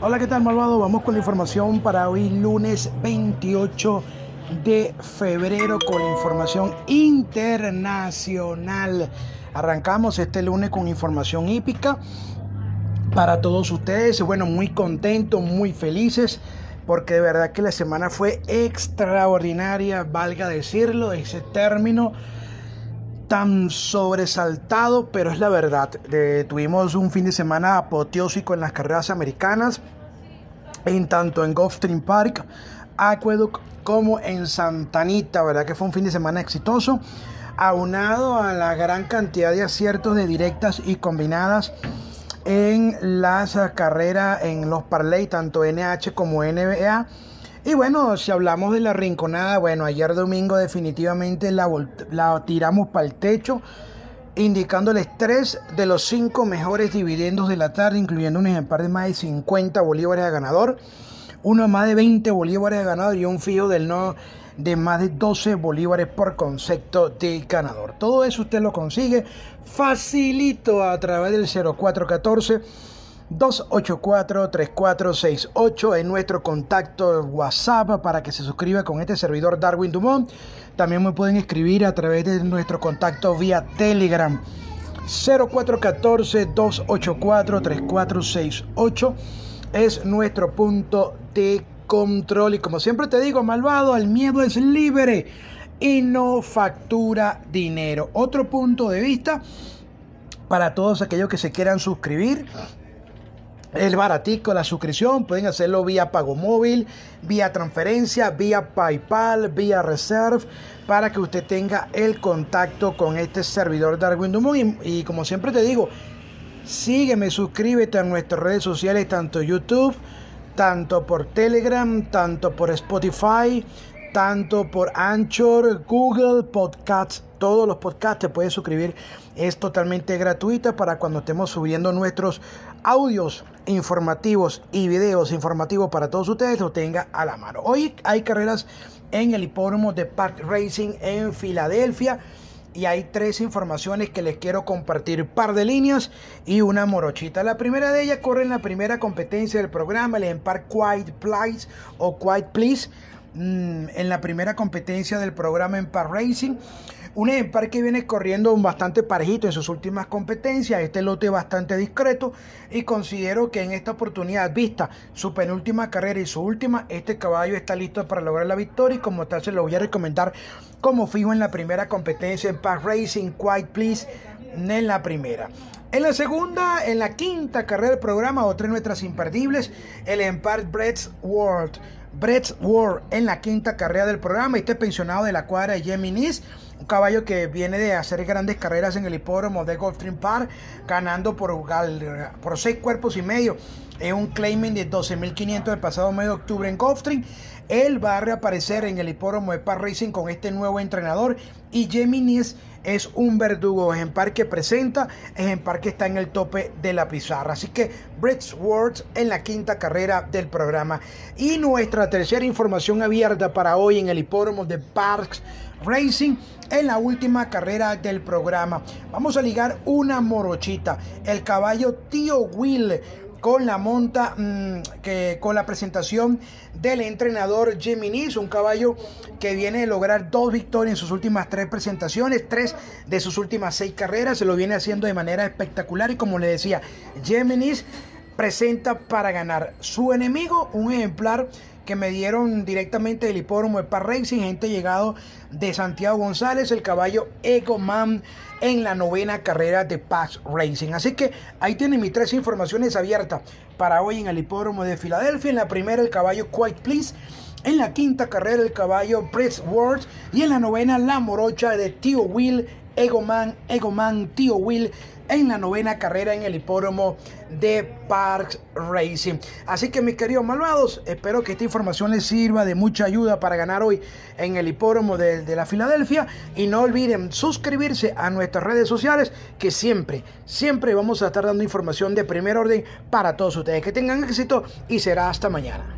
Hola, ¿qué tal, malvado? Vamos con la información para hoy, lunes 28 de febrero, con información internacional. Arrancamos este lunes con información hípica para todos ustedes. Bueno, muy contentos, muy felices, porque de verdad que la semana fue extraordinaria, valga decirlo, ese término tan sobresaltado, pero es la verdad. tuvimos un fin de semana apoteósico en las carreras americanas, en tanto en Gulfstream Park, Aqueduct, como en Santanita, ¿verdad? Que fue un fin de semana exitoso, aunado a la gran cantidad de aciertos de directas y combinadas en las carreras, en los parlay, tanto NH como NBA y bueno, si hablamos de la rinconada, bueno, ayer domingo definitivamente la, tiramos para el techo, indicándoles tres de los cinco mejores dividendos de la tarde, incluyendo un ejemplar de más de 50 bolívares de ganador, uno más de 20 bolívares de ganador y un fijo del no de más de 12 bolívares por concepto de ganador. Todo eso usted lo consigue facilito a través del 0414 284-3468 en nuestro contacto WhatsApp para que se suscriba con este servidor Darwin Dumont. También me pueden escribir a través de nuestro contacto vía Telegram 0414-284-3468 es nuestro punto de control y como siempre te digo, malvado, el miedo es libre y no factura dinero. Otro punto de vista para todos aquellos que se quieran suscribir el baratico, la suscripción, pueden hacerlo vía pago móvil, vía transferencia, vía PayPal, vía Reserve, para que usted tenga el contacto con este servidor Darwin Dumont. Y, y como siempre te digo, sígueme, suscríbete a nuestras redes sociales, tanto YouTube, tanto por Telegram, tanto por Spotify, tanto por Anchor, Google Podcasts, todos los podcasts te puedes suscribir. Es totalmente gratuita para cuando estemos subiendo nuestros audios informativos y videos informativos para todos ustedes lo tenga a la mano. Hoy hay carreras en el hipódromo de Park Racing en Filadelfia y hay tres informaciones que les quiero compartir, par de líneas y una morochita. La primera de ellas corre en la primera competencia del programa, el Park Quiet Place o Quiet Please, mm, en la primera competencia del programa en Park Racing. Un Empar que viene corriendo bastante parejito en sus últimas competencias, este lote bastante discreto y considero que en esta oportunidad, vista su penúltima carrera y su última, este caballo está listo para lograr la victoria y como tal se lo voy a recomendar como fijo en la primera competencia en Racing, Quiet Please, en la primera. En la segunda, en la quinta carrera del programa, otra de nuestras imperdibles, el Empire Brett's World. Brett's World en la quinta carrera del programa. Este pensionado de la cuadra de Geminis un caballo que viene de hacer grandes carreras en el hipódromo de Gulfstream Park, ganando por, seis cuerpos y medio. Es un claiming de 12.500 el pasado mes de octubre en Gulfstream. Él va a reaparecer en el hipódromo de Park Racing con este nuevo entrenador. Y Geminis es un verdugo, ejemplar que presenta, ejemplar que está en el tope de la pizarra. Así que Words en la quinta carrera del programa. Y nuestra tercera información abierta para hoy en el hipódromo de Parks Racing en la última carrera del programa. Vamos a ligar una morochita. El caballo Tío Will con la monta, mm, que, con la presentación del entrenador Geminis, un caballo que viene a lograr dos victorias en sus últimas tres presentaciones, tres de sus últimas seis carreras, se lo viene haciendo de manera espectacular y como le decía, Geminis presenta para ganar. Su enemigo, un ejemplar que me dieron directamente del hipódromo de Par Racing, gente llegado de Santiago González, el caballo Man en la novena carrera de Pass Racing. Así que ahí tienen mis tres informaciones abiertas para hoy en el hipódromo de Filadelfia. En la primera, el caballo Quiet Please. En la quinta carrera, el caballo Press Words. Y en la novena, la morocha de Tío Will, Egoman, Egoman, Tío Will en la novena carrera en el hipódromo de Parks Racing. Así que mis queridos malvados, espero que esta información les sirva de mucha ayuda para ganar hoy en el hipódromo de, de la Filadelfia. Y no olviden suscribirse a nuestras redes sociales, que siempre, siempre vamos a estar dando información de primer orden para todos ustedes. Que tengan éxito y será hasta mañana.